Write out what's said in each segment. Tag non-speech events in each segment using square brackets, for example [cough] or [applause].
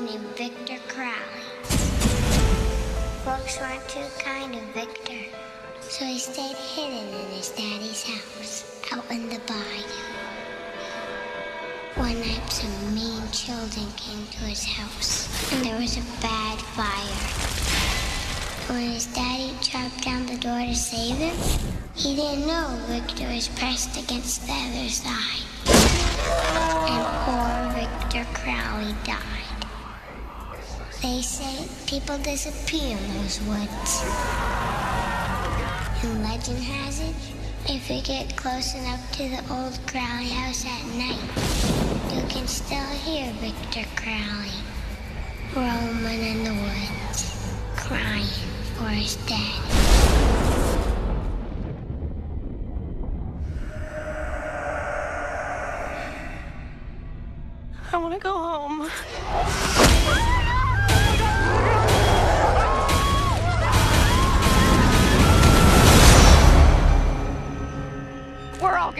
named Victor Crowley. Folks weren't too kind to Victor, so he stayed hidden in his daddy's house out in the bayou. One night, some mean children came to his house, and there was a bad fire. When his daddy chopped down the door to save him, he didn't know Victor was pressed against the other side. And poor Victor Crowley died. They say people disappear in those woods. And legend has it, if you get close enough to the old Crowley house at night, you can still hear Victor Crowley roaming in the woods, crying for his dad. I want to go home.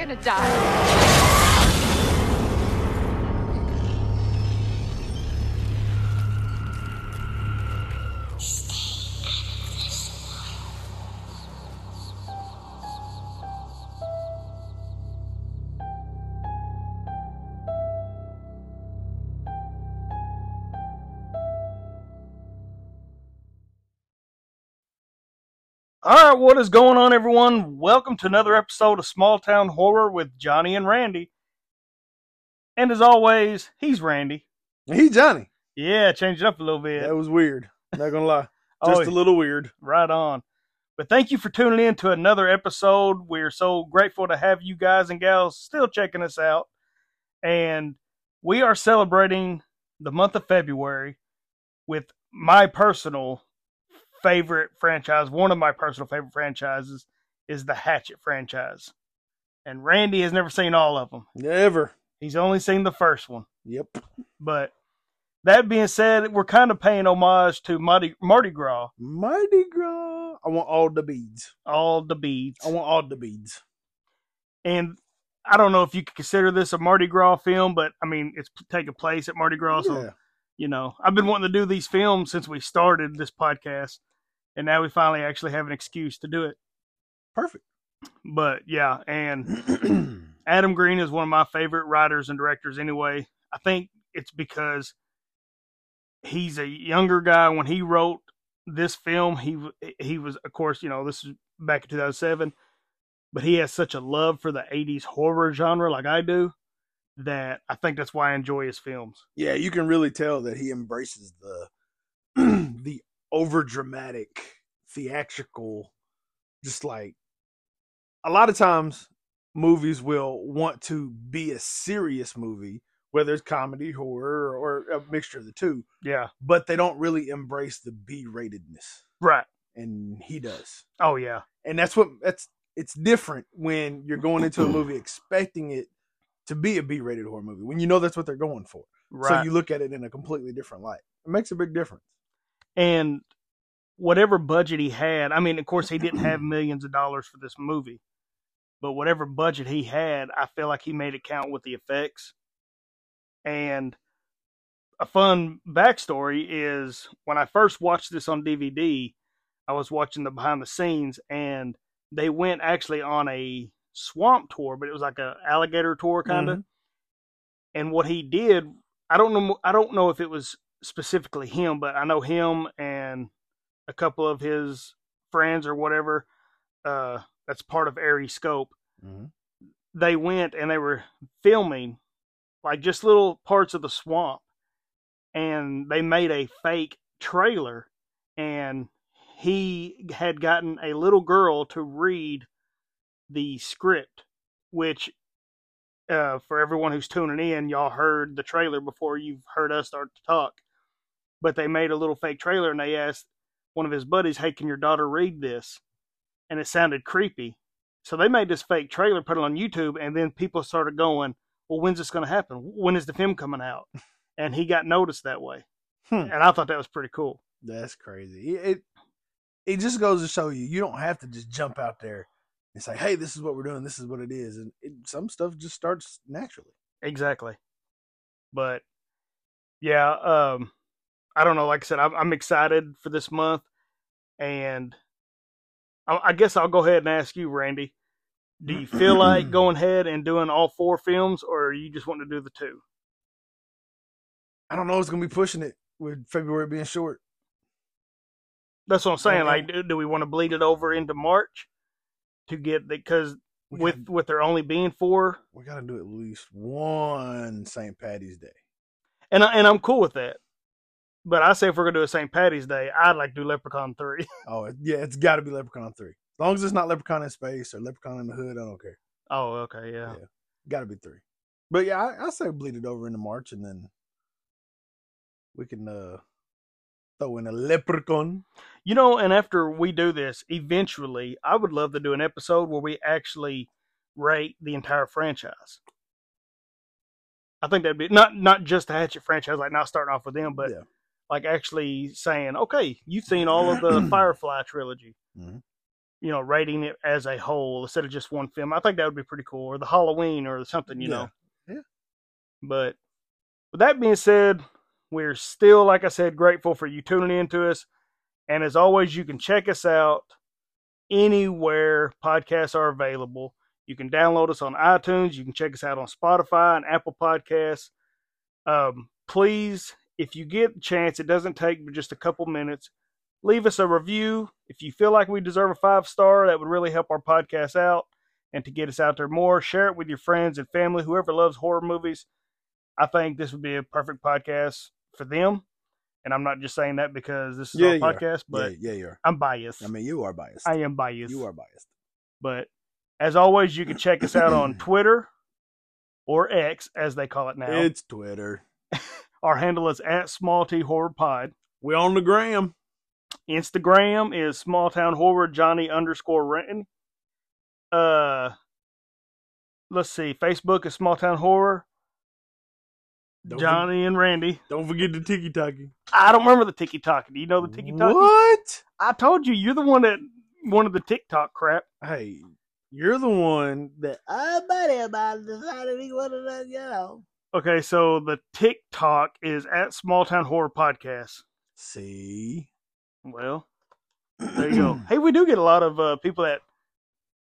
Gonna die. All right, what is going on, everyone? Welcome to another episode of Small Town Horror with Johnny and Randy. And as always, he's Randy. He Johnny. Yeah, change it up a little bit. That was weird. Not gonna lie. [laughs] Oh, Just a little weird. Right on. But thank you for tuning in to another episode. We're so grateful to have you guys and gals still checking us out. And we are celebrating the month of February with my personal favorite franchise. One of my personal favorite franchises is the Hatchet franchise. And Randy has never seen all of them. Never. He's only seen the first one. Yep. But that being said, we're kind of paying homage to Mardi, Mardi Gras, Mardi Gras. I want all the beads. all the beads. I want all the beads. and I don't know if you could consider this a Mardi Gras film, but I mean, it's taking place at Mardi Gras. So, Yeah. you know, I've been wanting to do these films since we started this podcast, and now we finally actually have an excuse to do it. Perfect. But yeah, and [clears throat] Adam Green is one of my favorite writers and directors anyway. I think it's because he's a younger guy when he wrote this film he he was of course you know this is back in 2007 but he has such a love for the 80s horror genre like I do that I think that's why I enjoy his films. yeah, you can really tell that he embraces the the over dramatic, theatrical, just like a lot of times movies will want to be a serious movie, whether it's comedy, horror, or a mixture of the two, Yeah. but they don't really embrace the B ratedness. Right. And he does. Oh yeah. and that's what that's it's different when you're going into a movie expecting it to be a B-rated horror movie when you know that's what they're going for. Right. So you look at it in a completely different light. It makes a big difference. And whatever budget he had, I mean, of course, he didn't have [clears throat] millions of dollars for this movie, but whatever budget he had, I feel like he made it count with the effects. And a fun backstory is when I first watched this on DVD, I was watching the behind the scenes, and they went actually on a swamp tour, but it was like a alligator tour kind of. Mm-hmm. And what he did, I don't know, I don't know if it was specifically him, but I know him and a couple of his friends or whatever. Uh, that's part of ArieScope. They went and they were filming like just little parts of the swamp, and they made a fake trailer. And he had gotten a little girl to read the script, which uh, for everyone who's tuning in, y'all heard the trailer before you've heard us start to talk. But they made a little fake trailer and they asked one of his buddies, Hey, can your daughter read this? And it sounded creepy. So they made this fake trailer, put it on YouTube, and then people started going, Well, when's this going to happen? When is the film coming out? [laughs] And he got noticed that way. Hmm. And I thought that was pretty cool. That's crazy. It, it just goes to show you you don't have to just jump out there and say, "Hey, this is what we're doing. This is what it is." And it, some stuff just starts naturally. Exactly. But yeah, um I don't know. Like I said, I'm, I'm excited for this month, and I, I guess I'll go ahead and ask you, Randy. Do you feel like [clears throat] going ahead and doing all four films, or are you just wanting to do the two? I don't know. It's gonna be pushing it with February being short. That's what I'm saying. Like, do, do we want to bleed it over into March to get because with gotta, with there only being four, we gotta do at least one St. Patty's Day. and I, and I'm cool with that. But I say if we're gonna do a St. Patty's Day, I'd like to do Leprechaun three. [laughs] Oh yeah, it's got to be Leprechaun three. As long as it's not Leprechaun in space or Leprechaun in the hood, I don't care. oh, okay, yeah. Yeah. Got to be three. But yeah, I, I say bleed it over into March, and then we can uh throw in a Leprechaun. You know, and after we do this, eventually, I would love to do an episode where we actually rate the entire franchise. I think that'd be not not just the Hatchet franchise, like not starting off with them, but Yeah. Like actually saying, okay, you've seen all of the [clears throat] Firefly trilogy. Mhm. You know, rating it as a whole instead of just one film. I think that would be pretty cool, or the Halloween, or something. You Yeah. know. Yeah. But with that being said, we're still, like I said, grateful for you tuning in to us. And as always, you can check us out anywhere podcasts are available. You can download us on iTunes. You can check us out on Spotify and Apple Podcasts. Um, please, if you get a chance, it doesn't take but just a couple minutes. Leave us a review. If you feel like we deserve a five star, that would really help our podcast out and to get us out there more. Share it with your friends and family, whoever loves horror movies. I think this would be a perfect podcast for them. And I'm not just saying that because this is Yeah, our you are. podcast, but yeah, yeah, you're. I'm biased. I mean, you are biased. I am biased. You are biased. But as always, you can check us out on [clears throat] Twitter or X, as they call it now. It's Twitter. Our handle is at Small T Horror Pod. We on the gram. Instagram is Small Town Horror Johnny underscore Renton. Uh, let's see. Facebook is Small Town Horror Don't Johnny and Randy. Don't forget the tiki taki. I don't remember the Tiki Talkie. Do you know the Tiki Talkie? What? I told you, you're the one that wanted the TikTok crap. Hey, you're the one that I bet about decided he wanted to, you know. Okay, so the TikTok is at Small Town Horror Podcast. See, Well, there you go. [clears throat] hey, we do get a lot of uh, people that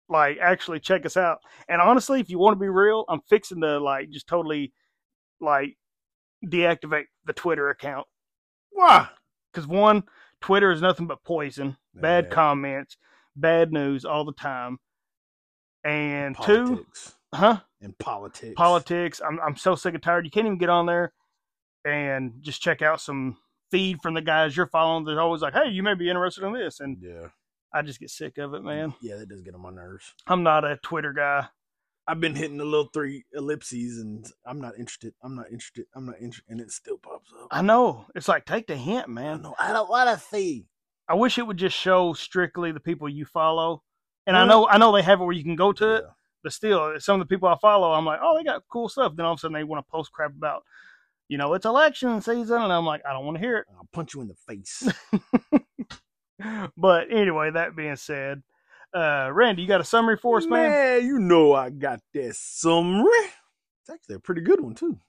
like actually check us out. And honestly, if you want to be real, I'm fixing to like just totally like deactivate the Twitter account Why? because one, Twitter is nothing but poison, bad comments, bad news all the time, and two, huh? And politics. Politics. I'm I'm so sick and tired. You can't even get on there and just check out some feed from the guys you're following. They're always like, "Hey, you may be interested in this," and Yeah. I just get sick of it, man. Yeah, that does get on my nerves. I'm not a Twitter guy. I've been hitting the little three ellipses, and I'm not interested. I'm not interested. I'm not interested, and it still pops up. I know. It's like take the hint, man. know. I don't want to see. I wish it would just show strictly the people you follow. And I know I know they have it where you can go to it, Yeah. But still some of the people I follow, I'm like, oh, they got cool stuff. Then all of a sudden they want to post crap about, you know, it's election season, and I'm like, I don't want to hear it. I'll punch you in the face. [laughs] but anyway, that being said, uh, Randy, you got a summary for us, man? Man, you know I got that summary. It's actually a pretty good one too.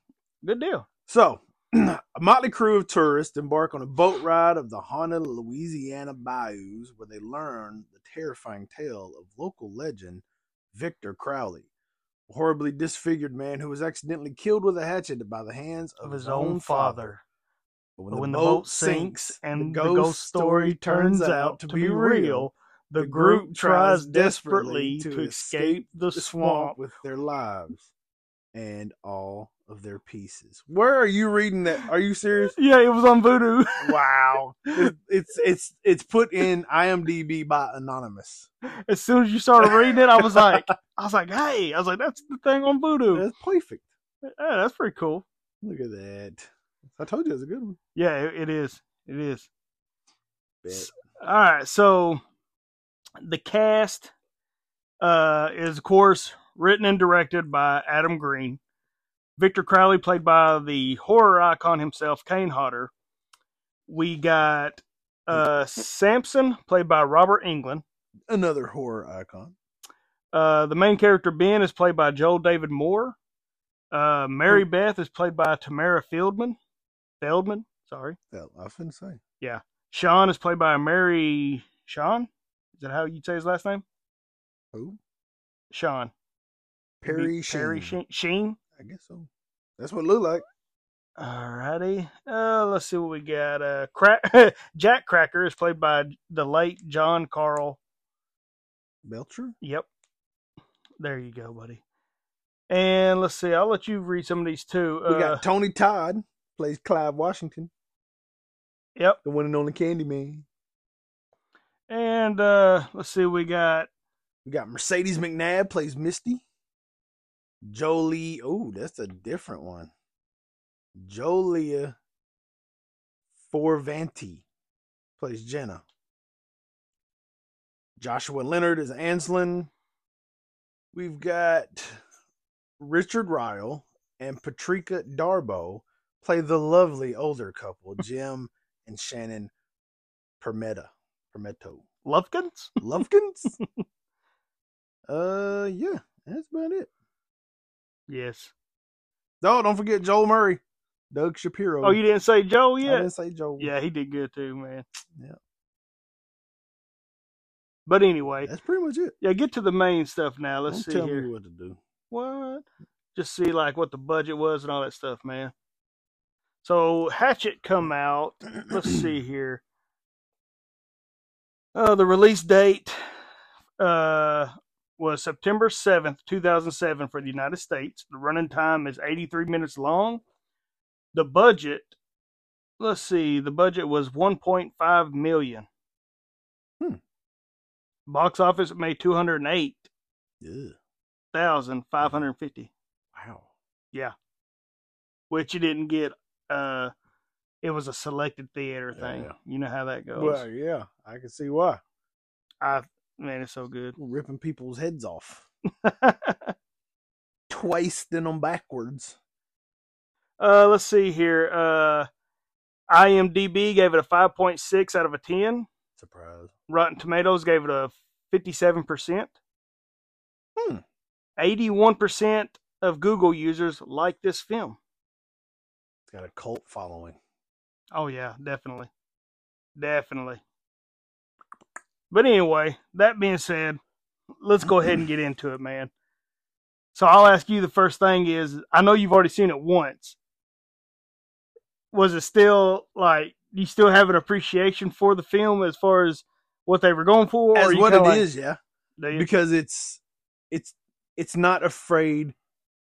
Good deal. So, a [clears throat] motley crew of tourists embark on a boat ride of the haunted Louisiana bayous where they learn the terrifying tale of local legend Victor Crowley, a horribly disfigured man who was accidentally killed with a hatchet by the hands of, Of his own father. But But when the boat sinks and the ghost story turns out to be real, the group tries desperately to escape the swamp. with their lives and all of their pieces. Where are you reading that? Are you serious? [laughs] Yeah, it was on Vudu. [laughs] wow. It- it's it's it's put in IMDb by anonymous. as soon as you started reading it, I was like, [laughs] I was like, hey, I was like, that's the thing on Vudu. That's perfect. Yeah, that's pretty cool. Look at that. I told you it was a good one. Yeah, it, it is. It is. Bet. All right, so the cast uh, is, of course, written and directed by Adam Green. Victor Crowley, played by the horror icon himself, Kane Hodder. We got uh, Samson, played by Robert Englund. Another horror icon. Uh, the main character Ben is played by Joel David Moore. Uh, Mary Beth is played by Tamara Fieldman. Feldman, Sorry. Hell, I finna say. Yeah. Sean is played by Mary Sean. Is that how you say his last name? Who? Sean. Perry Perry Sheen. Sheen. I guess so. That's what it looked like. Alrighty. Uh, let's see what we got. Uh, Crack [laughs] Jack Cracker is played by the late John Carl. Belcher? Yep. There you go, buddy. And let's see. I'll let you read some of these too. We Uh, got Tony Todd, plays Clive Washington, yep. the one and only Candyman. And uh, let's see. We got We got Mercedes McNabb, plays Misty. Jolie, oh, that's a different one. Jolia Forvanti plays Jenna. Joshua Leonard is Anslin. We've got Richard Ryle and Patrika Darbo play the lovely older couple, [laughs] Jim and Shannon Permetta. Permetto. Lufkins. Lovekins? [laughs] uh yeah, that's about it. Yes. Oh, don't forget Joel Murray. Doug Shapiro. Oh, you didn't say Joe I yet? didn't say Joel. Yeah, he did good too, man. Yeah. But anyway, That's pretty much it. yeah, get to the main stuff now. Let's Don't see tell here. me what to do. What? Just see like what the budget was and all that stuff, man. So Hatchet come out. [clears throat] Let's see here. Uh, the release date uh, was September seventh, two thousand seven, for the United States. The running time is eighty three minutes long. The budget, let's see, the budget was one point five million. Hmm. Box office made two hundred and eight Yeah. thousand five hundred fifty. Wow. Yeah. Which you didn't get uh it was a selected theater thing. Yeah. You know how that goes. Well, yeah, I can see why. I man, it's so good. Ripping people's heads off, [laughs] twisting them backwards. uh let's see here. Uh IMDB gave it a five point six out of a ten. Surprise. Rotten Tomatoes gave it a fifty seven percent. Hmm. Eighty one percent of Google users like this film. It's got a cult following. Oh yeah, definitely. Definitely. But anyway, that being said, let's go ahead and get into it, man. So I'll ask you the first thing is I know you've already seen it once. Was it still like you still have an appreciation for the film as far as what they were going for? As what it kinda is, yeah. Because it's it's it's not afraid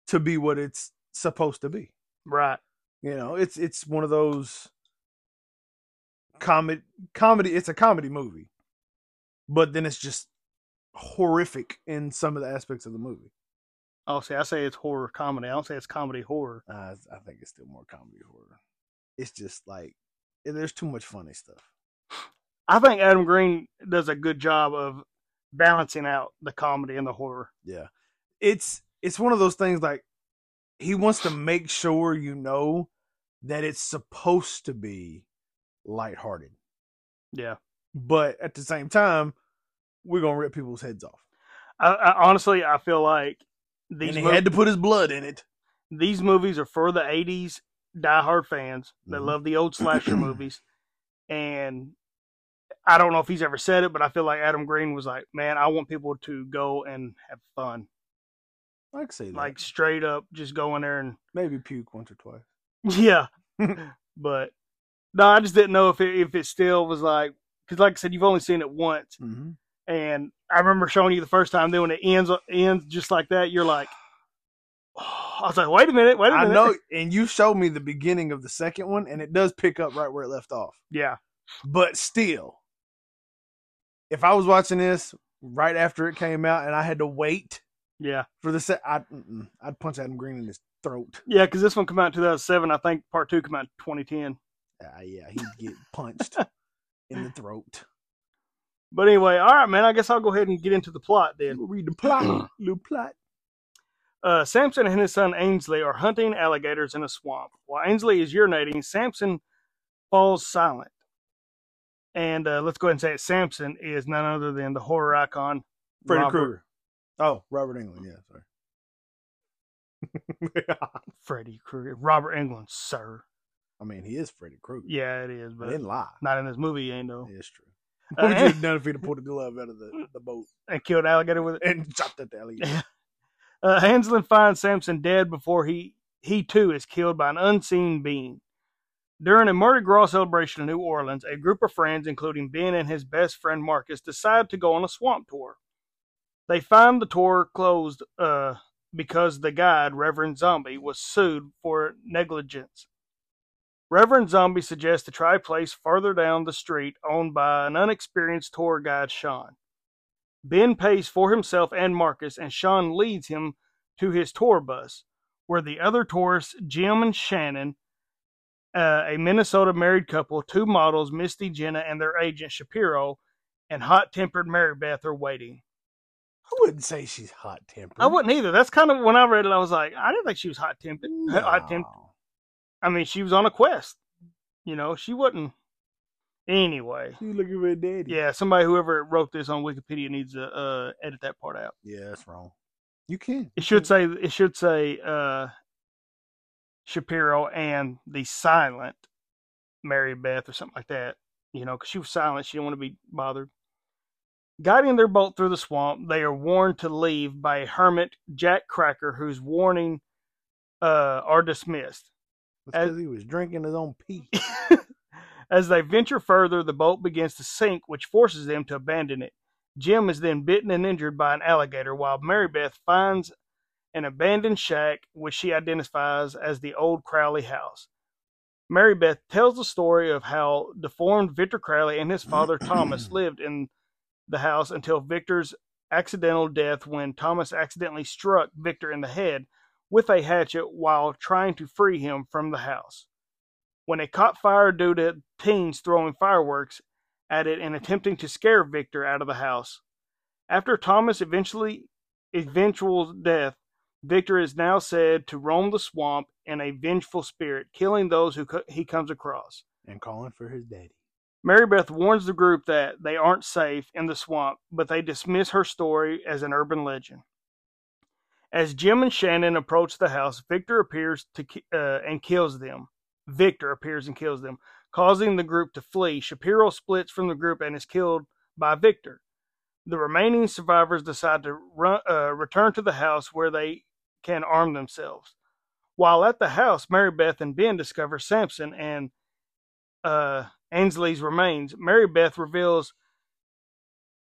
to be what it's supposed to be. right. You know, it's it's one of those comedy comedy. It's a comedy movie, but then it's just horrific in some of the aspects of the movie. Oh, see, I say it's horror comedy. I don't say it's comedy horror. Uh, I think it's still more comedy horror. It's just like there's too much funny stuff. I think Adam Green does a good job of balancing out the comedy and the horror. Yeah, it's it's one of those things like he wants to make sure you know that it's supposed to be lighthearted, Yeah. But at the same time, we're gonna rip people's heads off. I, I honestly, I feel like these and he mov- had to put his blood in it. these movies are for the '80s diehard fans that Mhm. love the old slasher [clears throat] movies. And I don't know if he's ever said it, but I feel like Adam Green was like, "Man, I want people to go and have fun, I can say that. like straight up, just go in there and maybe puke once or twice. [laughs] yeah." [laughs] but no, I just didn't know if it if it still was like because, like I said, you've only seen it once, Mm-hmm. and I remember showing you the first time. Then when it ends ends just like that, you're like, [sighs] I was like, wait a minute, wait a minute. I know, and you showed me the beginning of the second one, and it does pick up right where it left off. Yeah, But still, if I was watching this right after it came out, and I had to wait yeah, for the set, I'd, I'd punch Adam Green in his throat. yeah. Because this one came out in 2007. I think part two came out in 2010. Uh, yeah, he'd get punched [laughs] in the [sighs] throat. But anyway, all right, man. I guess I'll go ahead and get into the plot then. We'll read the plot, [clears throat] little plot. Uh, Samson and his son Ainsley are hunting alligators in a swamp. While Ainsley is urinating, Samson falls silent. And uh, let's go ahead and say it. Samson is none other than the horror icon Freddy Krueger. Oh, Robert Englund. Yeah, sorry. [laughs] [laughs] Freddy Krueger, Robert Englund, sir. I mean, he is Freddy Krueger. Yeah, it is, But but in lie. not in this movie, he ain't though. It's true. [laughs] What would you have done if he'd pulled the glove out of the, the boat And killed alligator with it. and chopped at the [laughs] alligator? Uh, Hanslin finds Samson dead before he he too is killed by an unseen being. During a Mardi Gras celebration in New Orleans, a group of friends, including Ben and his best friend Marcus, decide to go on a swamp tour. They find the tour closed uh, because the guide, Reverend Zombie, was sued for negligence. Reverend Zombie suggests to try a place farther down the street owned by an unexperienced tour guide, Sean. Ben pays for himself and Marcus, and Sean leads him to his tour bus, where the other tourists, Jim and Shannon, uh, a Minnesota married couple, two models, Misty Jenna, and their agent, Shapiro, and hot tempered Mary Beth are waiting. I wouldn't say she's hot tempered. I wouldn't either. That's kind of when I read it, I was like, I didn't think she was hot tempered. Hot tempered. I mean, she was on a quest. You know, she wasn't. Anyway, You looking for a daddy? yeah, somebody, whoever wrote this on Wikipedia, needs to uh, edit that part out. Yeah, that's wrong. You can. It should say it should say uh, Shapiro and the silent Mary Beth or something like that. You know, because she was silent, she didn't want to be bothered. Guiding their boat through the swamp, they are warned to leave by a hermit, Jack Cracker, whose warning uh, are dismissed. That's because he was drinking his own pee. [laughs] As they venture further, the boat begins to sink, which forces them to abandon it. Jim is then bitten and injured by an alligator, while Mary Beth finds an abandoned shack, which she identifies as the old Crowley house. Mary Beth tells the story of how deformed Victor Crowley and his father [clears throat] Thomas lived in the house until Victor's accidental death when Thomas accidentally struck Victor in the head with a hatchet while trying to free him from the house. When it caught fire due to teens throwing fireworks at it and attempting to scare Victor out of the house. After Thomas eventually eventual death, Victor is now said to roam the swamp in a vengeful spirit, killing those who co- he comes across. and calling for his daddy. Mary Beth warns the group that they aren't safe in the swamp, but they dismiss her story as an urban legend. As Jim and Shannon approach the house, Victor appears to uh, and kills them. Victor appears and kills them, causing the group to flee. Shapiro splits from the group and is killed by Victor. The remaining survivors decide to run, uh, return to the house where they can arm themselves. While at the house, Mary Beth and Ben discover Samson and uh, Ainsley's remains. Mary Beth reveals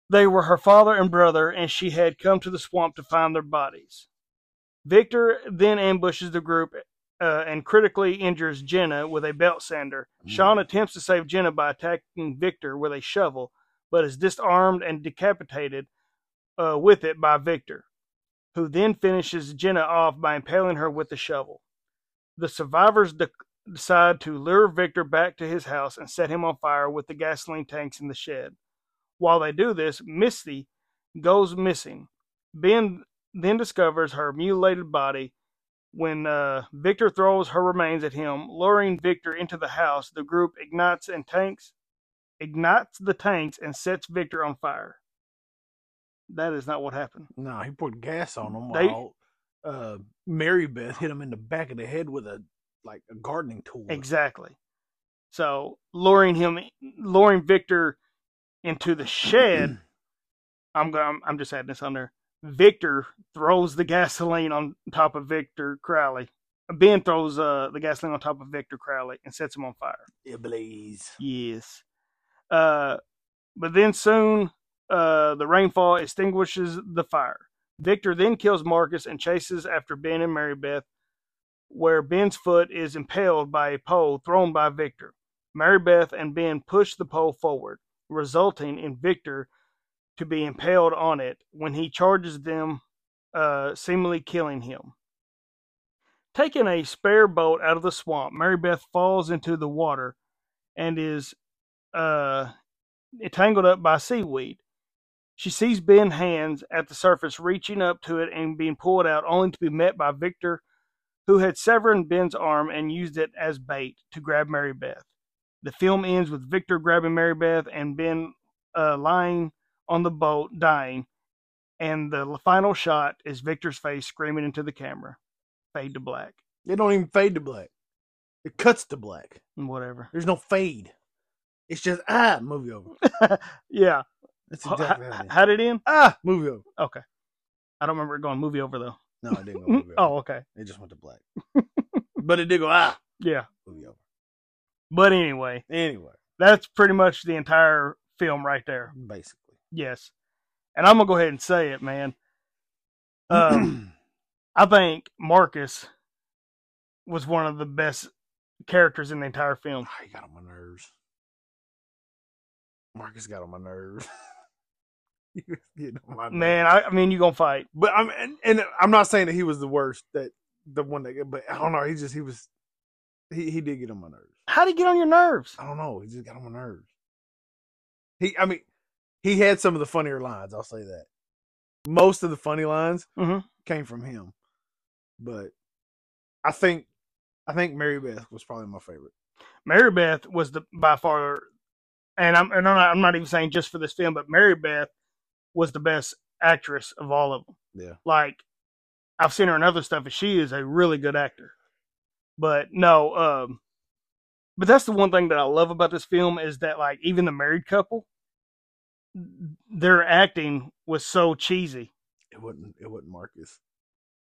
they were her father and brother, and she had come to the swamp to find their bodies. Victor then ambushes the group uh, and critically injures Jenna with a belt sander. Sean attempts to save Jenna by attacking Victor with a shovel, but is disarmed and decapitated uh, with it by Victor, who then finishes Jenna off by impaling her with the shovel. The survivors de- decide to lure Victor back to his house and set him on fire with the gasoline tanks in the shed. While they do this, Misty goes missing. Ben then discovers her mutilated body. When uh, Victor throws her remains at him, luring Victor into the house, the group ignites and tanks ignites the tanks and sets Victor on fire. That is not what happened. No, he poured gas on him They- while uh, Mary Beth hit him in the back of the head with a like a gardening tool. Exactly. So luring him, luring Victor into the shed. [clears throat] I'm going. I'm just adding this on there. Victor throws the gasoline on top of Victor Crowley. Ben throws uh, the gasoline on top of Victor Crowley and sets him on fire. Ablaze. Yes. Uh, but then soon uh, the rainfall extinguishes the fire. Victor then kills Marcus and chases after Ben and Mary Beth, where Ben's foot is impaled by a pole thrown by Victor. Mary Beth and Ben push the pole forward, resulting in Victor to be impaled on it when he charges them, uh, seemingly killing him. Taking a spare boat out of the swamp, Mary Beth falls into the water and is uh, up by seaweed. She sees Ben's hands at the surface reaching up to it and being pulled out, only to be met by Victor, who had severed Ben's arm and used it as bait to grab Mary Beth. The film ends with Victor grabbing Mary Beth and Ben uh, lying on the boat, dying. And the final shot is Victor's face screaming into the camera. Fade to black. They don't even fade to black. It cuts to black. Whatever. There's no fade. It's just ah, movie over. [laughs] yeah. That's exactly how it is. how did it end? Ah, movie over. Okay. I don't remember it going movie over though. No, it didn't go movie [laughs] over. oh, okay. It just went to black. [laughs] but it did go ah, Yeah. movie over. But anyway, Anyway, that's pretty much the entire film right there. basically. Yes. And I'm gonna go ahead and say it, man. Um, [clears throat] I think Marcus was one of the best characters in the entire film. Ah, he got on my nerves. Marcus got on my nerves. [laughs] he was getting on my nerves. Man, I, I mean, you gonna fight? But I'm and, and I'm not saying that he was the worst. That the one that, but I don't know. He just he was he he did get on my nerves. How would he get on your nerves? I don't know. He just got on my nerves. He, I mean, he had some of the funnier lines. I'll say that. Most of the funny lines Mhm. came from him, but I think I think Mary Beth was probably my favorite. Mary Beth was the by far, and I'm and I'm not, I'm not even saying just for this film, but Mary Beth was the best actress of all of them. Yeah. Like I've seen her in other stuff, and she is a really good actor. But no, um, but that's the one thing that I love about this film is that like even the married couple, their acting was so cheesy. It wasn't. It wasn't Marcus.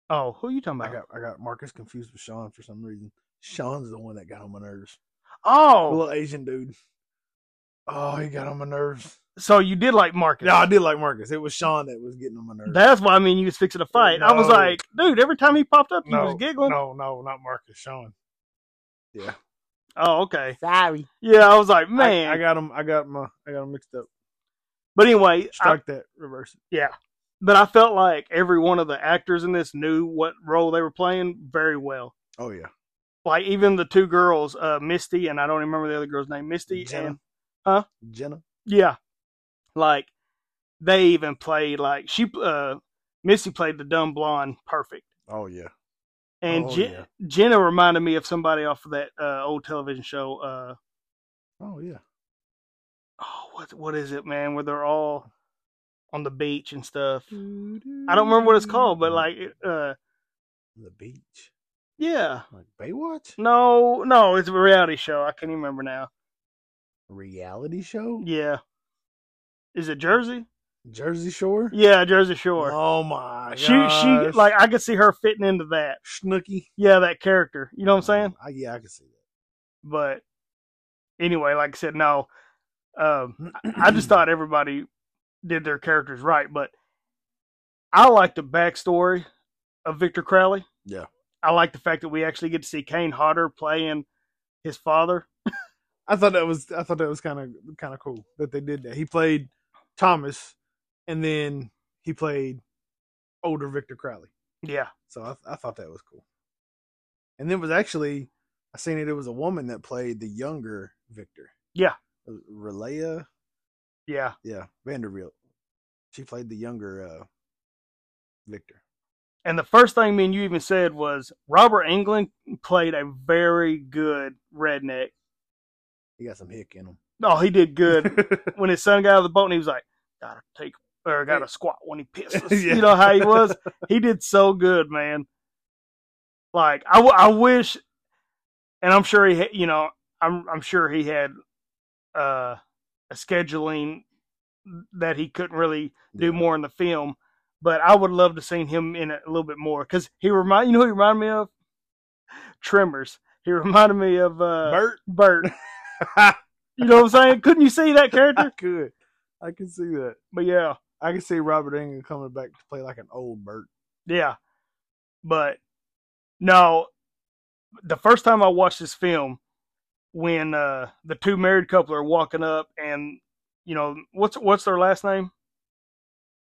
Oh, who are you talking about? I about? got I got Marcus confused with Sean for some reason. Sean's the one that got on my nerves. The oh, little Asian dude. Oh, he got on my nerves. so you did like Marcus? No, I did like Marcus. It was Sean that was getting on my nerves. That's why I mean you was fixing a fight. I was like, dude, every time he popped up, he no, was giggling. No, no, not Marcus. Sean. Yeah. Oh, okay. Sorry. Yeah, I was like, I- man. I, got him. I got my. I got him mixed up. But anyway, I, Strike that. Reverse it. yeah. But I felt like every one of the actors in this knew what role they were playing very well. Oh yeah. Like even the two girls, uh, Misty and I don't remember the other girl's name, Misty Jenna. and Jenna. yeah, like they even played like she, uh, Misty played the dumb blonde perfect, Oh yeah. and Oh, yeah. Jenna reminded me of somebody off of that uh, old television show. Uh, Oh yeah. Oh, what what is it, man? Where they're all on the beach and stuff. I don't remember what it's called, but like, uh, the beach. yeah, Like Baywatch. no, no, it's a reality show. I can't even remember now. Reality show. Yeah, is it Jersey? Jersey Shore. Yeah, Jersey Shore. Oh my. she she like I could see her fitting into that. Snooki. Yeah, that character. You know what I'm saying? I, yeah, I can see that. But anyway, like I said, no. Um. [clears throat] I just thought everybody did their characters right, but I like the backstory of Victor Crowley. Yeah. I like the fact that we actually get to see Kane Hodder playing his father. I thought that was I thought that was kind of kind of cool that they did that. He played Thomas, and then he played older Victor Crowley. Yeah. So I, I thought that was cool. And then it was actually I seen it. It was a woman that played the younger Victor. Yeah. Rileah, Yeah. yeah, Vanderbilt. She played the younger uh Victor. And the first thing me and you even said was Robert Englund played a very good redneck. He got some hick in him. Oh, he did good. [laughs] when his son got out of the boat and he was like, gotta take or gotta squat when he pisses. [laughs] Yeah. You know how he was? He did so good, man. Like I, w- I wish, and I'm sure he, you know, I'm I'm sure he had uh, a scheduling that he couldn't really do Yeah. more in the film. But I would love to see him in it a little bit more because he remind you know who he reminded me of Tremors. He reminded me of uh, Bert. Bert. [laughs] You know what I'm saying? Couldn't you see that [laughs] I character? could. I can see that. But yeah, I can see Robert Englund coming back to play like an old Bert. yeah. But no, the first time I watched this film, when uh, the two married couple are walking up, and you know what's what's their last name?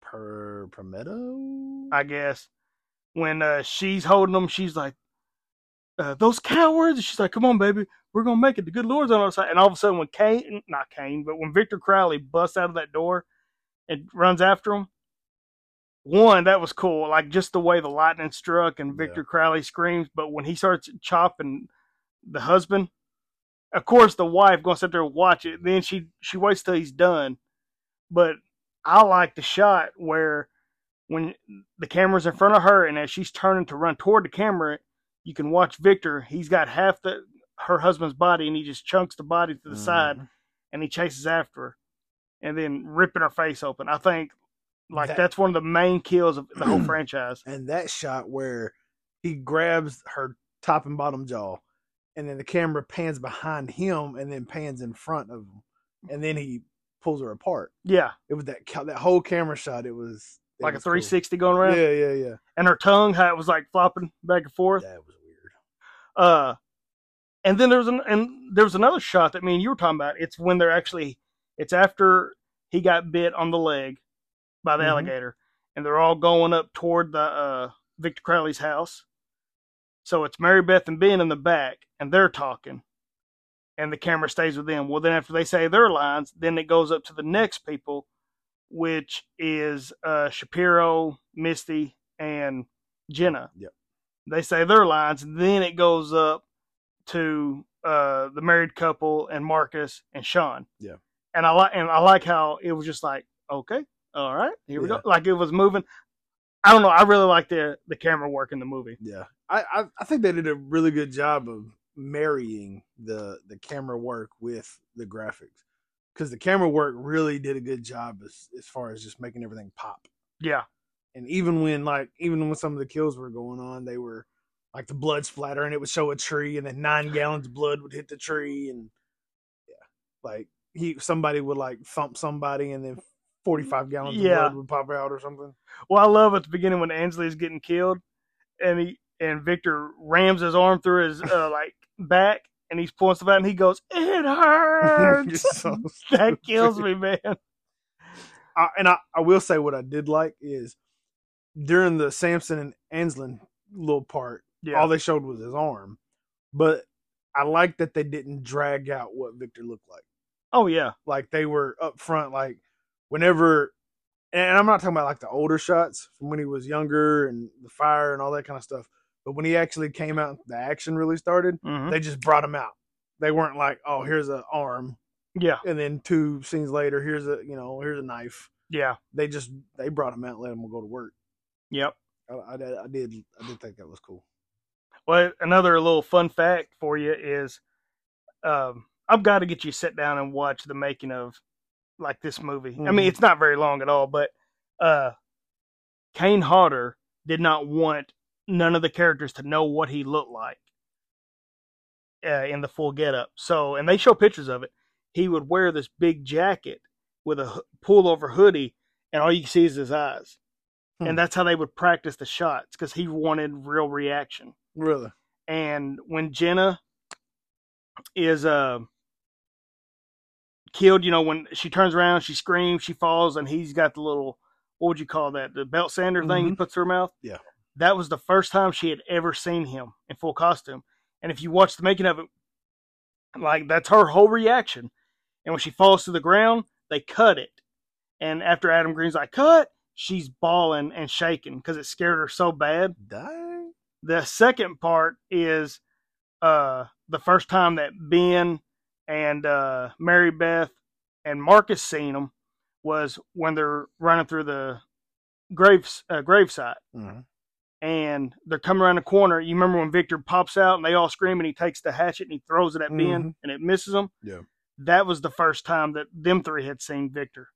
Per Permetto? I guess when uh, she's holding them, she's like, uh, "Those cowards!" She's like, "Come on, baby, we're gonna make it. The good Lord's on our side." And all of a sudden, when Kane, not Kane, but when Victor Crowley busts out of that door and runs after him, one that was cool, like just the way the lightning struck and Victor Crowley screams. But when he starts chopping the husband, of course, the wife gonna sit there and watch it. Then she she waits till he's done. But I like the shot where when the camera's in front of her and as she's turning to run toward the camera, you can watch Victor. He's got half the her husband's body, and he just chunks the body to the side, Mhm. and he chases after her, and then ripping her face open. I think like That- that's one of the main kills of the whole [clears throat] franchise. and that shot where he grabs her top and bottom jaw, and then the camera pans behind him and then pans in front of him, and then he pulls her apart. Yeah, It was that that whole camera shot. It was it like a was cool. 360 going around, Yeah, yeah, yeah. and her tongue how it was like flopping back and forth. That was weird. Uh, and then there's an and there was another shot that me and you were talking about. It's when they're actually it's after he got bit on the leg by the Mhm. alligator, and they're all going up toward the uh, Victor Crowley's house. So it's Mary Beth and Ben in the back, and they're talking, and the camera stays with them. Well, then after they say their lines, then it goes up to the next people, which is uh, Shapiro, Misty, and Jenna. Yep. They say their lines, and then it goes up to uh, the married couple and Marcus and Sean. Yeah. And I like and I like how it was just like, okay, all right, here we Yeah. go. Like it was moving. I don't know. I really like the the camera work in the movie. Yeah, I, I I think they did a really good job of marrying the the camera work with the graphics because the camera work really did a good job as as far as just making everything pop. Yeah. And even when like even when some of the kills were going on, they were like the blood splatter and it would show a tree and then nine [laughs] gallons of blood would hit the tree and yeah, like he somebody would like thump somebody and then forty five gallons Yeah. of blood would pop out or something. Well, I love at the beginning when Ansley's getting killed, and he and Victor rams his arm through his uh, [laughs] like back, and he's pulling stuff out, and he goes, "It [laughs] hurts." So [laughs] that kills me, man. I, and I, I will say what I did like is during the Samson and Anslin little part, Yeah. all they showed was his arm. But I like that they didn't drag out what Victor looked like. oh yeah. Like they were up front, like whenever and I'm not talking about like the older shots from when he was younger and the fire and all that kind of stuff. But when he actually came out, the action really started. hmm They just brought him out. They weren't like, "Oh, here's an arm," Yeah. and then two scenes later, here's a you know, here's a knife Yeah. they just they brought him out let him go to work. Yep. I, I, I did I did think that was cool. Well, another little fun fact for you is, um, I've got to get you to sit down and watch the making of like this movie. I mean, Mhm. it's not very long at all, but uh, Kane Hodder did not want none of the characters to know what he looked like uh, in the full getup. So, and they show pictures of it. He would wear this big jacket with a pullover hoodie, and all you see is his eyes. Hmm. And that's how they would practice the shots because he wanted real reaction Really? and when Jenna is uh killed, you know, when she turns around, she screams, she falls, and he's got the little what would you call that? The belt sander thing he Mhm. puts to her mouth. Yeah. That was the first time she had ever seen him in full costume. And if you watch the making of it, like that's her whole reaction. And when she falls to the ground, they cut it. And after Adam Green's like, cut, she's bawling and shaking because it scared her so bad Dang. the second part is uh the first time that Ben and uh Mary Beth and Marcus seen them was when they're running through the graves uh, gravesite Mhm. And they're coming around the corner. You remember when Victor pops out and they all scream and he takes the hatchet and he throws it at Ben Mhm. and it misses him. Yeah. That was the first time that them three had seen Victor.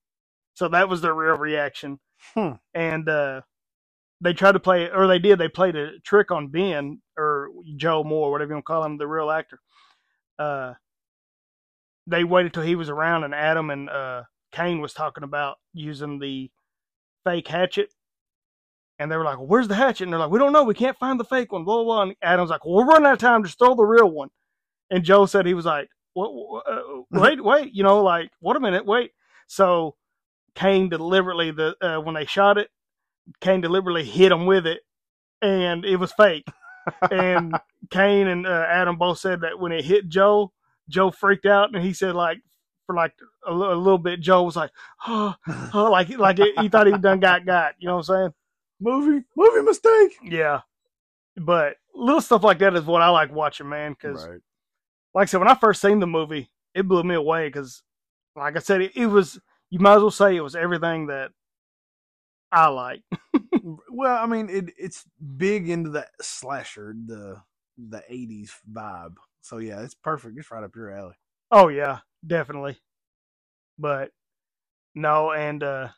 So that was their real reaction. Hmm. And uh they tried to play or they did, they played a trick on Ben or Joe Moore, whatever you want to call him, the real actor. Uh they waited till he was around and Adam and uh Kane was talking about using the fake hatchet. And they were like, well, "Where's the hatchet?" And they're like, "We don't know. We can't find the fake one." Blah blah. blah. And Adam's like, "Well, we're running out of time. Just throw the real one." And Joe said he was like, "What? what- uh, [laughs] wait, wait. You know, like, what a minute, wait." So Kane deliberately the uh, when they shot it, Kane deliberately hit him with it, and it was fake. and [laughs] Kane and uh, Adam both said that when it hit Joe, Joe freaked out, and he said like for like a, little bit, Joe was like, oh, oh, like like it, he thought he done got got. You know what I'm saying? Movie movie mistake. Yeah. But little stuff like that is what I like watching, man. Because Right. like I said, when I first seen the movie, it blew me away. Because like I said, it, it was you might as well say it was everything that I like. [laughs] Well, I mean, it it's big into the slasher, the the '80s vibe. So yeah, it's perfect. It's right up your alley. Oh yeah, definitely. But no, and uh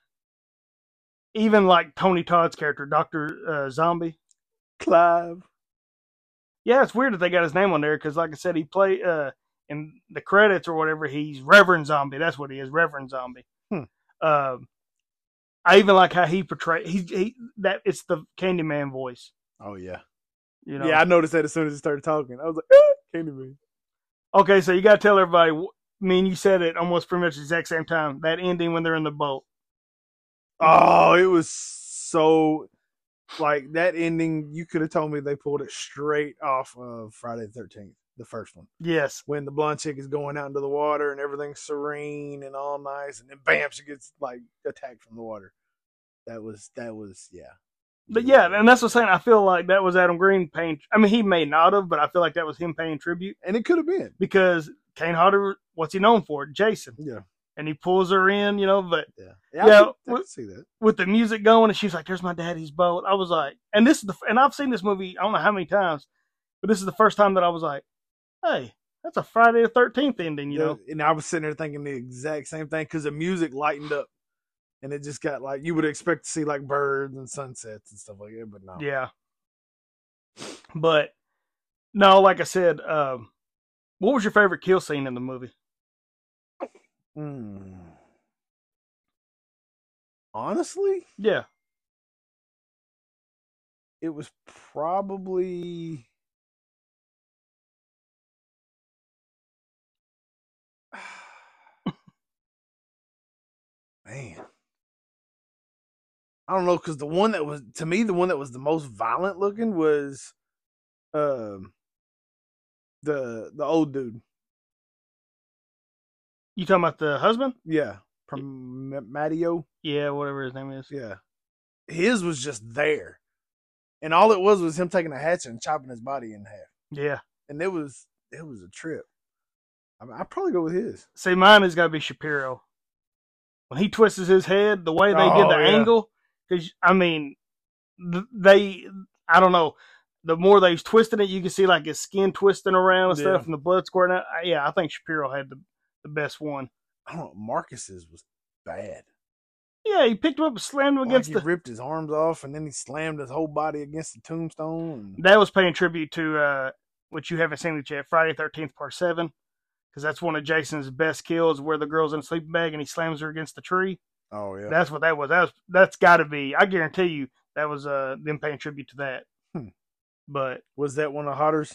even like Tony Todd's character, Doctor uh, Zombie. Clive. Yeah, it's weird that they got his name on there because, like I said, he played uh in the credits or whatever. He's Reverend Zombie. That's what he is, Reverend Zombie. Hmm. Um, I even like how he portrayed. He, he that it's the Candyman voice. Oh yeah. You know. Yeah, I noticed that as soon as he started talking. I was like, eh, Candyman. Okay, so you got to tell everybody. I mean, you said it almost pretty much the exact same time. That ending when they're in the boat. Oh, it was so like that ending. You could have told me they pulled it straight off of Friday the Thirteenth, the first one, Yes. when the blonde chick is going out into the water and everything's serene and all nice, and then bam, she gets like attacked from the water. That was that was yeah. But yeah, and that's what I'm saying. I feel like that was Adam Green paying. I mean, he may not have, but I feel like that was him paying tribute and it could have been because Kane Hodder, what's he known for? Jason. yeah And he pulls her in, you know, but yeah Yeah, I could, I could see that. with the music going, and she's like, "There's my daddy's boat." I was like, and this is the, and I've seen this movie I don't know how many times, but this is the first time that I was like, "Hey, that's a Friday the Thirteenth ending," you know? and I was sitting there thinking the exact same thing because the music lightened up, and it just got like you would expect to see like birds and sunsets and stuff like that, but no. Yeah. But no, like I said, um, what was your favorite kill scene in the movie? Hmm. Honestly, Yeah, it was probably [sighs] man. I don't know because the one that was to me the one that was the most violent looking was um the the old dude you talking about the husband? yeah Permatteo. Yeah, whatever his name is. Yeah. His was just there. And all it was was him taking a hatchet and chopping his body in half. Yeah. And it was it was a trip. I mean, I'd probably go with his. See, mine has got to be Shapiro. When he twists his head, the way they did Oh, the yeah. angle, because I mean, they, I don't know, the more they was twisting it, you can see like his skin twisting around and Yeah. stuff, and the blood squirting out. Yeah, I think Shapiro had the the best one. I don't know, Marcus's was bad. Yeah, he picked him up and slammed him Like against he the. ripped his arms off and then he slammed his whole body against the tombstone. And, That was paying tribute to uh, which you haven't seen yet, Friday Thirteenth Part Seven, because that's one of Jason's best kills, where the girl's in a sleeping bag and he slams her against the tree. oh yeah. That's what that was. That was that's got to be. I guarantee you that was uh them paying tribute to that. Hmm. But was that one of Hodder's?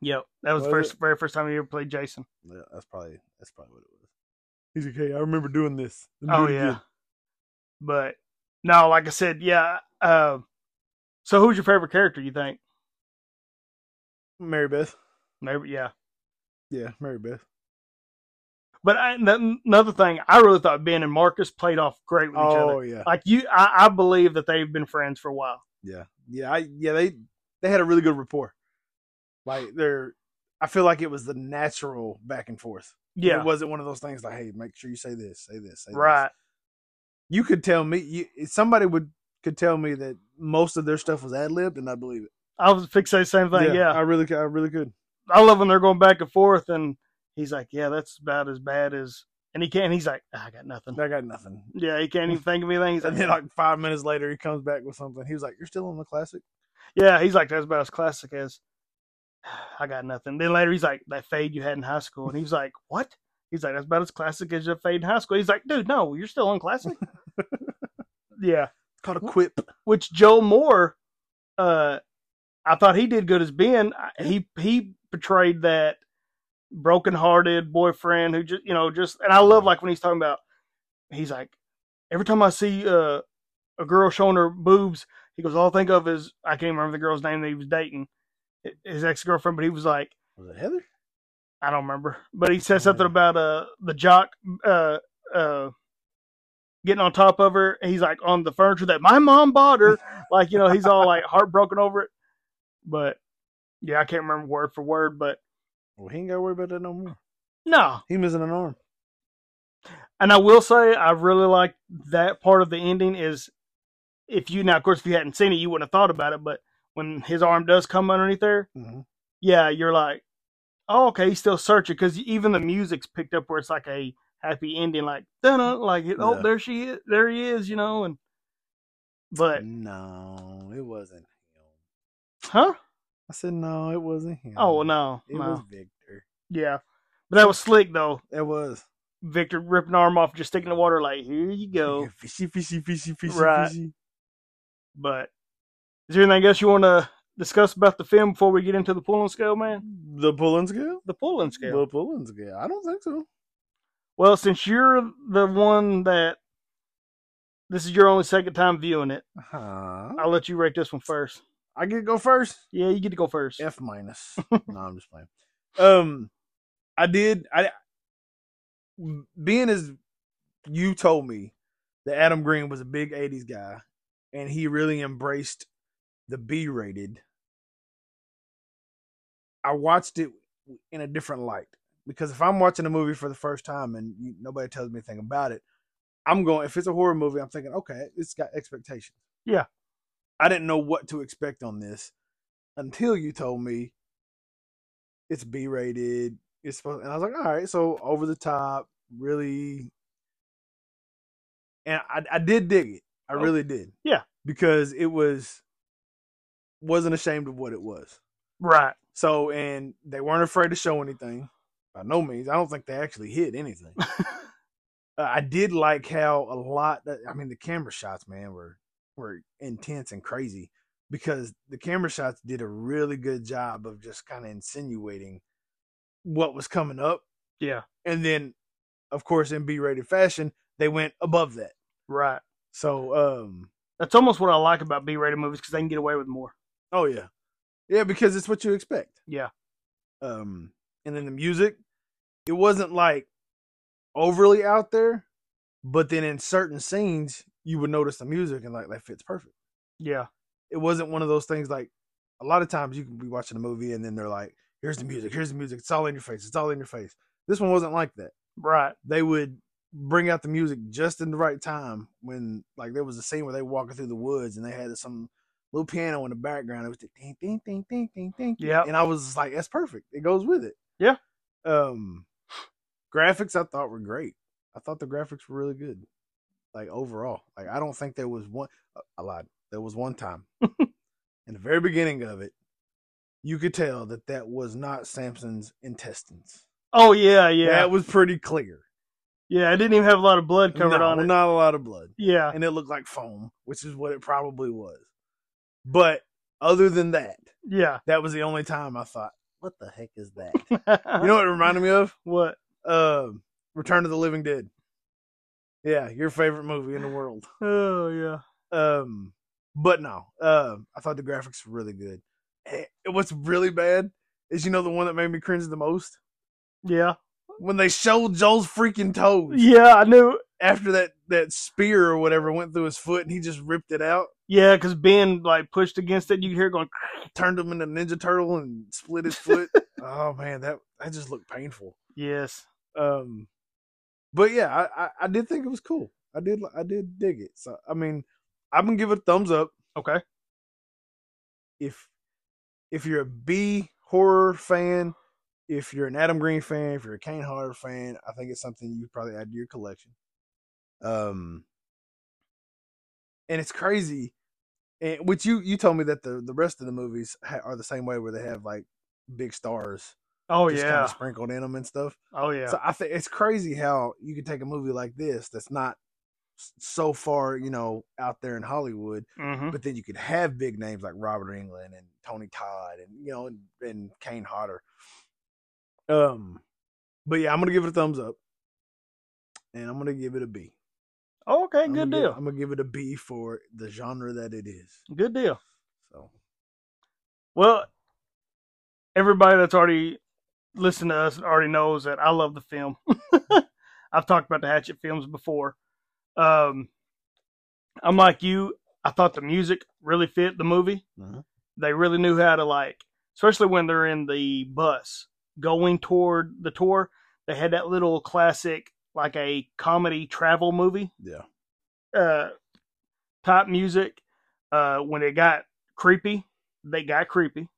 Yep, that was, the Was first very first time he ever played Jason. Yeah, that's probably that's probably what it was. He's like, hey, I remember doing this. Oh yeah, again." but no, like I said, yeah. Uh, so who's your favorite character? You think? Mary Beth. Maybe yeah. Yeah, Mary Beth. But I, another thing, I really thought Ben and Marcus played off great with each other. Oh yeah. Like you, I, I believe that they've been friends for a while. Yeah, yeah, I yeah they they had a really good rapport. Like they're, I feel like it was the natural back and forth. Yeah, it wasn't one of those things like, hey, make sure you say this, say this, say this. right. You could tell me, you, somebody would could tell me that most of their stuff was ad libbed, and I believe it. I was the same thing. Yeah, I really, could- I really could. I love when they're going back and forth, and he's like, "Yeah, that's about as bad as," and he can't. He's like, "I got nothing." I got nothing. Yeah, he can't even think of anything. He's like, And then like five minutes later, he comes back with something. He was like, "You're still on the classic." "Yeah," he's like, "That's about as classic as." I got nothing. Then later, he's like, "That fade you had in high school," and he was like, "What?" He's like, "That's about as classic as your fade in high school." He's like, "Dude, no, you're still on classic." [laughs] yeah, It's called a quip. which Joel Moore, uh, I thought he did good as Ben. He he portrayed that broken-hearted boyfriend who just you know just and I love like when he's talking about he's like every time I see uh, a girl showing her boobs, he goes all I think of is I can't remember the girl's name that he was dating, his ex girlfriend, but he was like Was it Heather? I don't remember, but he said Oh, something about uh the jock uh uh getting on top of her. He's like on the furniture that my mom bought her. [laughs] like you know he's all like heartbroken over it. But yeah, I can't remember word for word, but Well, he ain't got to worry about that no more. no. He missing an arm. And I will say I really like that part of the ending is if you now of course if you hadn't seen it you wouldn't have thought about it, but when his arm does come underneath there, hmm yeah, you're like, Oh, okay. He's still searching because even the music's picked up where it's like a happy ending, like dun like. Oh, Yeah. there she is. There he is. You know, and but no, it wasn't him. huh? I said no, it wasn't him. Oh no, it no. was Victor. yeah. But that was slick though. It was. Victor ripping arm off, just sticking the water, like here you go. [laughs] Fishy, fishy, fishy, fishy, Right. fishy. But is there anything else you want to discuss about the film before we get into the pulling scale, man? The pulling scale? The pulling scale. The pulling scale. I don't think so. Well, since you're the one that this is your only second time viewing it, Huh? I'll let you rate this one first. I get to go first. Yeah, you get to go first. F minus. [laughs] no, I'm just playing. Um, I did. I being as you told me that Adam Green was a big '80s guy, and he really embraced the B-rated. I watched it in a different light because if I'm watching a movie for the first time and you, nobody tells me anything about it, I'm going. If it's a horror movie, I'm thinking, okay, it's got expectations. Yeah. I didn't know what to expect on this until you told me it's B rated. It's supposed, and I was like, all right, so over the top, really. And I, I did dig it. I Oh, really did. yeah. because it was wasn't ashamed of what it was. Right. So, and they weren't afraid to show anything. By no means, I don't think they actually hid anything. [laughs] uh, I did like how a lot. That, I mean, the camera shots, man, were were intense and crazy because the camera shots did a really good job of just kind of insinuating what was coming up, Yeah. and then, of course, in B-rated fashion, they went above that. Right. So, um, That's almost what I like about B-rated movies because they can get away with more. Oh yeah, yeah, because it's what you expect. Yeah. um and then the music it wasn't like overly out there but then in certain scenes you would notice the music and like that fits perfect Yeah. it wasn't one of those things like a lot of times you can be watching a movie and then they're like here's the music here's the music it's all in your face it's all in your face this one wasn't like that Right. they would bring out the music just in the right time when like there was a scene where they were walking through the woods and they had some little piano in the background. It was the ding ding ding ding ding ding. Yeah. And I was like, that's perfect. It goes with it. Yeah. Um graphics I thought were great. I thought the graphics were really good. Like overall. Like I don't think there was one I lied. There was one time [laughs] in the very beginning of it, you could tell that that was not Samson's intestines. Oh yeah, yeah, That was pretty clear. yeah. It didn't even have a lot of blood covered no, on it. Not a lot of blood. Yeah. And it looked like foam, which is what it probably was. But other than that, Yeah. that was the only time I thought, what the heck is that? [laughs] you know what it reminded me of? what? Um, Return of the Living Dead. Yeah, your favorite movie in the world. [sighs] Oh yeah. Um, but no, um, I thought the graphics were really good. Eh, What's really bad is you know the one that made me cringe the most Yeah. when they showed Joel's freaking toes Yeah, I knew. After that that spear or whatever went through his foot and he just ripped it out. Yeah, because Ben like pushed against it. You could hear it going. [laughs] turned him into Ninja Turtle and split his foot. [laughs] oh man, that that just looked painful. Yes. Um, but yeah, I, I I did think it was cool. I did I did dig it. So I mean, I'm gonna give it a thumbs up. Okay. If if you're a B horror fan, if you're an Adam Green fan, if you're a Kane Hodder fan, I think it's something you probably add to your collection. Um, and it's crazy. And which you you told me that the the rest of the movies ha- are the same way where they have like big stars Oh just kind yeah. of sprinkled in them and stuff. Oh yeah. So I think it's crazy how you can take a movie like this that's not so far, you know, out there in Hollywood, hmm but then you could have big names like Robert Englund and Tony Todd and you know and, and Kane Hodder. Um, but yeah, I'm gonna give it a thumbs up, and I'm gonna give it a B. Oh, okay. I'm Good gonna give- deal. I'm gonna give it a B for the genre that it is. Good deal. So Well, everybody that's already listened to us already knows that I love the film. [laughs] I've talked about the Hatchet films before. Um, I'm like you. I thought the music really fit the movie. Mhm. They really knew how to like, especially when they're in the bus going toward the tour. They had that little classic, like a comedy travel movie yeah, uh type music uh when it got creepy they got creepy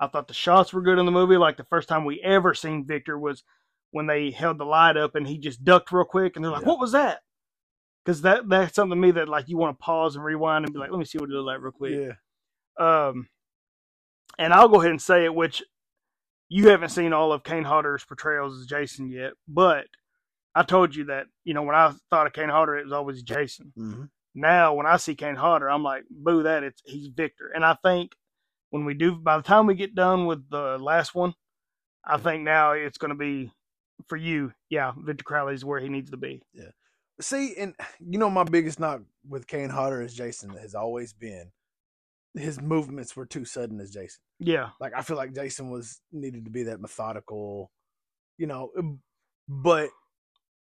I thought the shots were good in the movie. Like the first time we ever seen Victor was when they held the light up and he just ducked real quick, and they're like, Yeah. "What was that?" Because that that's something to me that like you want to pause and rewind and be like, "Let me see what it looked like real quick." Yeah. Um, and I'll go ahead and say it, which you haven't seen all of Kane Hodder's portrayals as Jason yet, but I told you that you know when I thought of Kane Hodder, it was always Jason. hmm Now when I see Kane Hodder, I'm like, boo that! It's he's Victor, and I think when we do, by the time we get done with the last one, I think now it's going to be for you. Yeah, Victor Crowley is where he needs to be. Yeah. See, and you know, my biggest knock with Kane Hodder as Jason has always been his movements were too sudden as Jason. Yeah, Like I feel like Jason was needed to be that methodical, you know. But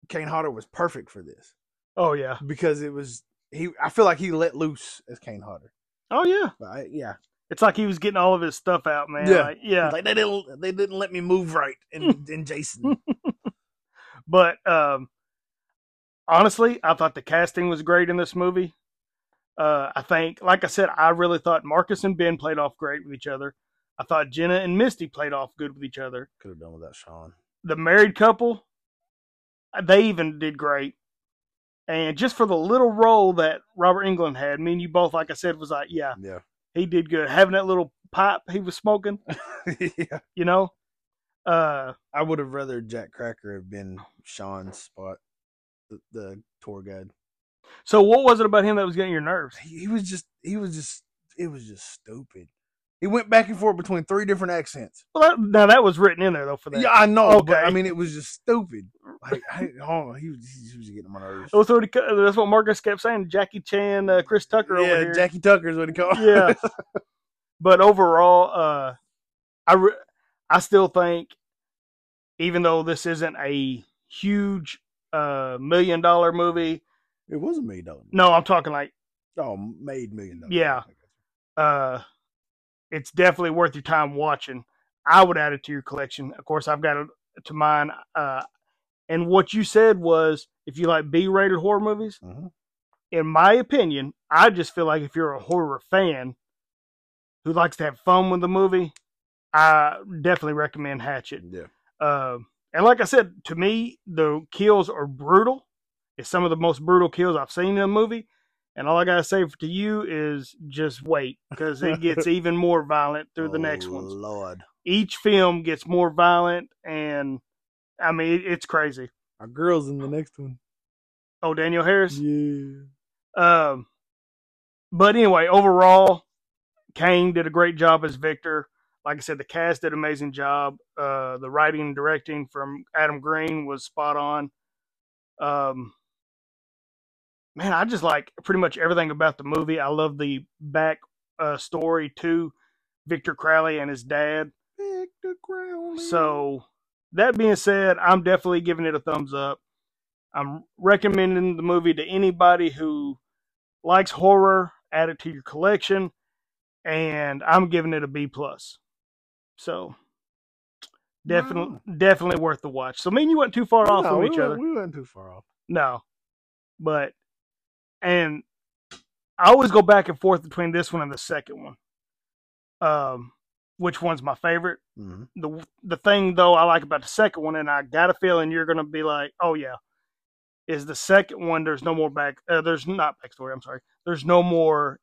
Kane Hodder was perfect for this oh yeah, because it was he. I feel like he let loose as Kane Hodder. oh yeah. I, yeah, It's like he was getting all of his stuff out, man. Yeah. Like, yeah. like they didn't they didn't let me move right in [laughs] in Jason. [laughs] But um, honestly, I thought the casting was great in this movie. Uh, I think, like I said, I really thought Marcus and Ben played off great with each other. I thought Jenna and Misty played off good with each other. Could have done without Sean. The married couple, they even did great. And just for the little role that Robert Englund had, me and you both, like I said, was like, yeah, Yeah, he did good. Having that little pipe he was smoking, [laughs] yeah. you know. Uh, I would have rather Jack Cracker have been Sean's spot, the, the tour guide. so what was it about him that was getting your nerves? He, he was just, he was just, it was just stupid. He went back and forth between three different accents. Well, that, now that was written in there though for that. Yeah, I know, but Okay. I mean, it was just stupid. Like, I, oh, he was, he was getting on my nerves. That's what, he, that's what Marcus kept saying. Jackie Chan, uh, Chris Tucker over yeah, here. Jackie Tucker's what he called. Yeah. [laughs] but overall, uh, I re- I still think, even though this isn't a huge uh, million dollar movie, it was a million dollar. movie. no, I'm talking like Oh, made million dollars. Yeah. uh, it's definitely worth your time watching. I would add it to your collection. Of course, I've got it to mine. Uh, and what you said was, if you like B-rated horror movies, Mhm. in my opinion, I just feel like if you're a horror fan who likes to have fun with the movie, I definitely recommend Hatchet. Yeah. Um, and like I said, to me, the kills are brutal. It's some of the most brutal kills I've seen in a movie. And all I gotta say to you is just wait, because it gets [laughs] even more violent through the next Oh, ones. Lord, Each film gets more violent, and I mean it, it's crazy. our girl's in the next one. Oh, Danielle Harris. Yeah. Um, but anyway, overall, Kane did a great job as Victor. Like I said, the cast did an amazing job. Uh, the writing and directing from Adam Green was spot on. Um, man, I just like pretty much everything about the movie. I love the back uh, story to Victor Crowley and his dad. Victor Crowley. So that being said, I'm definitely giving it a thumbs up. I'm recommending the movie to anybody who likes horror. Add it to your collection, and I'm giving it a B plus. So definitely, definitely worth the watch. So me and you went too far off from we each other. We went too far off. No, but and I always go back and forth between this one and the second one. Um, which one's my favorite? hmm the the thing though I like about the second one, and I got a feeling you're gonna be like, oh yeah, is the second one. There's no more back. Uh, there's not backstory. I'm sorry. There's no more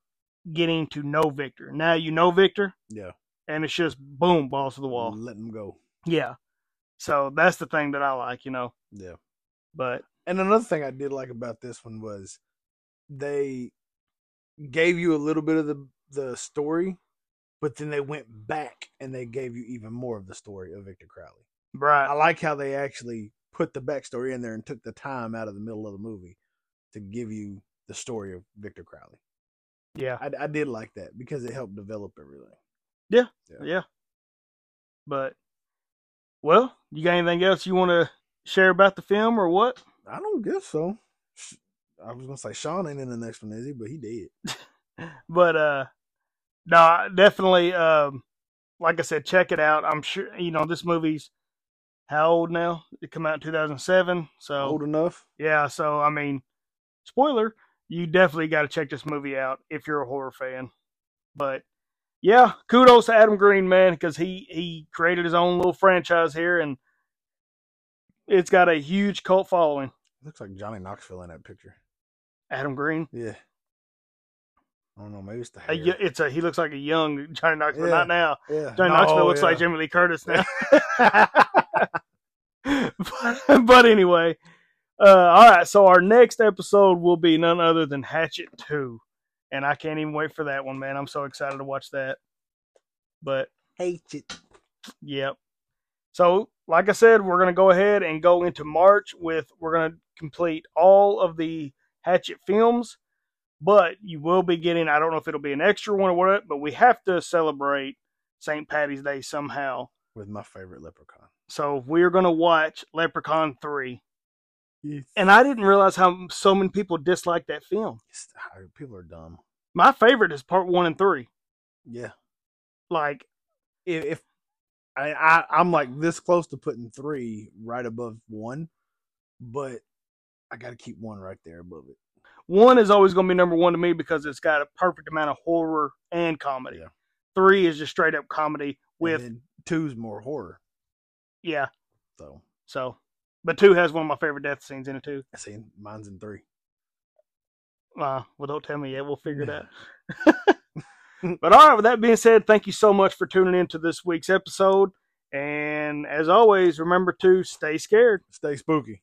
getting to know Victor. Now you know Victor, Yeah. and it's just boom, balls to the wall. Let them go. Yeah. So that's the thing that I like, you know. Yeah. But And another thing I did like about this one was they gave you a little bit of the the story, but then they went back and they gave you even more of the story of Victor Crowley. Right. I like how they actually put the backstory in there and took the time out of the middle of the movie to give you the story of Victor Crowley. yeah, I, I did like that because it helped develop everything. Yeah, yeah, yeah. But well, you got anything else you want to share about the film or what? I don't guess so. I was gonna say Sean ain't in the next one, is he? But he did. [laughs] but uh no definitely um like i said check it out i'm sure you know this movie's how old now it came out in 2007 so Old enough. yeah so i mean spoiler you definitely got to check this movie out if you're a horror fan but yeah, kudos to Adam Green, man, because he he created his own little franchise here, and it's got a huge cult following. Looks like Johnny Knoxville in that picture. Adam Green, Yeah. I don't know. Maybe it's the a hair. y- it's a he looks like a young Johnny Knoxville, Yeah. not now. yeah. Johnny No, Knoxville looks like yeah. Jamie Lee Curtis now. but, [laughs] [laughs] but anyway, uh, all right. So our next episode will be none other than Hatchet Two, and I can't even wait for that one, man. I'm so excited to watch that. But Hate it. Yep. So, like I said, we're going to go ahead and go into March with we're going to complete all of the Hatchet films, but you will be getting I don't know if it'll be an extra one or what, but we have to celebrate St. Patty's Day somehow. With my favorite leprechaun. So, we're going to watch Leprechaun 3. Yes. And I didn't realize how so many people dislike that film. people are dumb. My favorite is part 1 and 3. Yeah. Like If, if I, I I'm like this close to putting three right above one, but I got to keep one right there above it. one is always going to be number one to me because it's got a perfect amount of horror and comedy. Yeah. Three is just straight up comedy with two's more horror. yeah. So So, but two has one of my favorite death scenes in it too. I see mine's in three. Uh, well, don't tell me yet. We'll figure it out. [laughs] but all right. With that being said, thank you so much for tuning in to this week's episode. And as always, remember to stay scared. Stay spooky.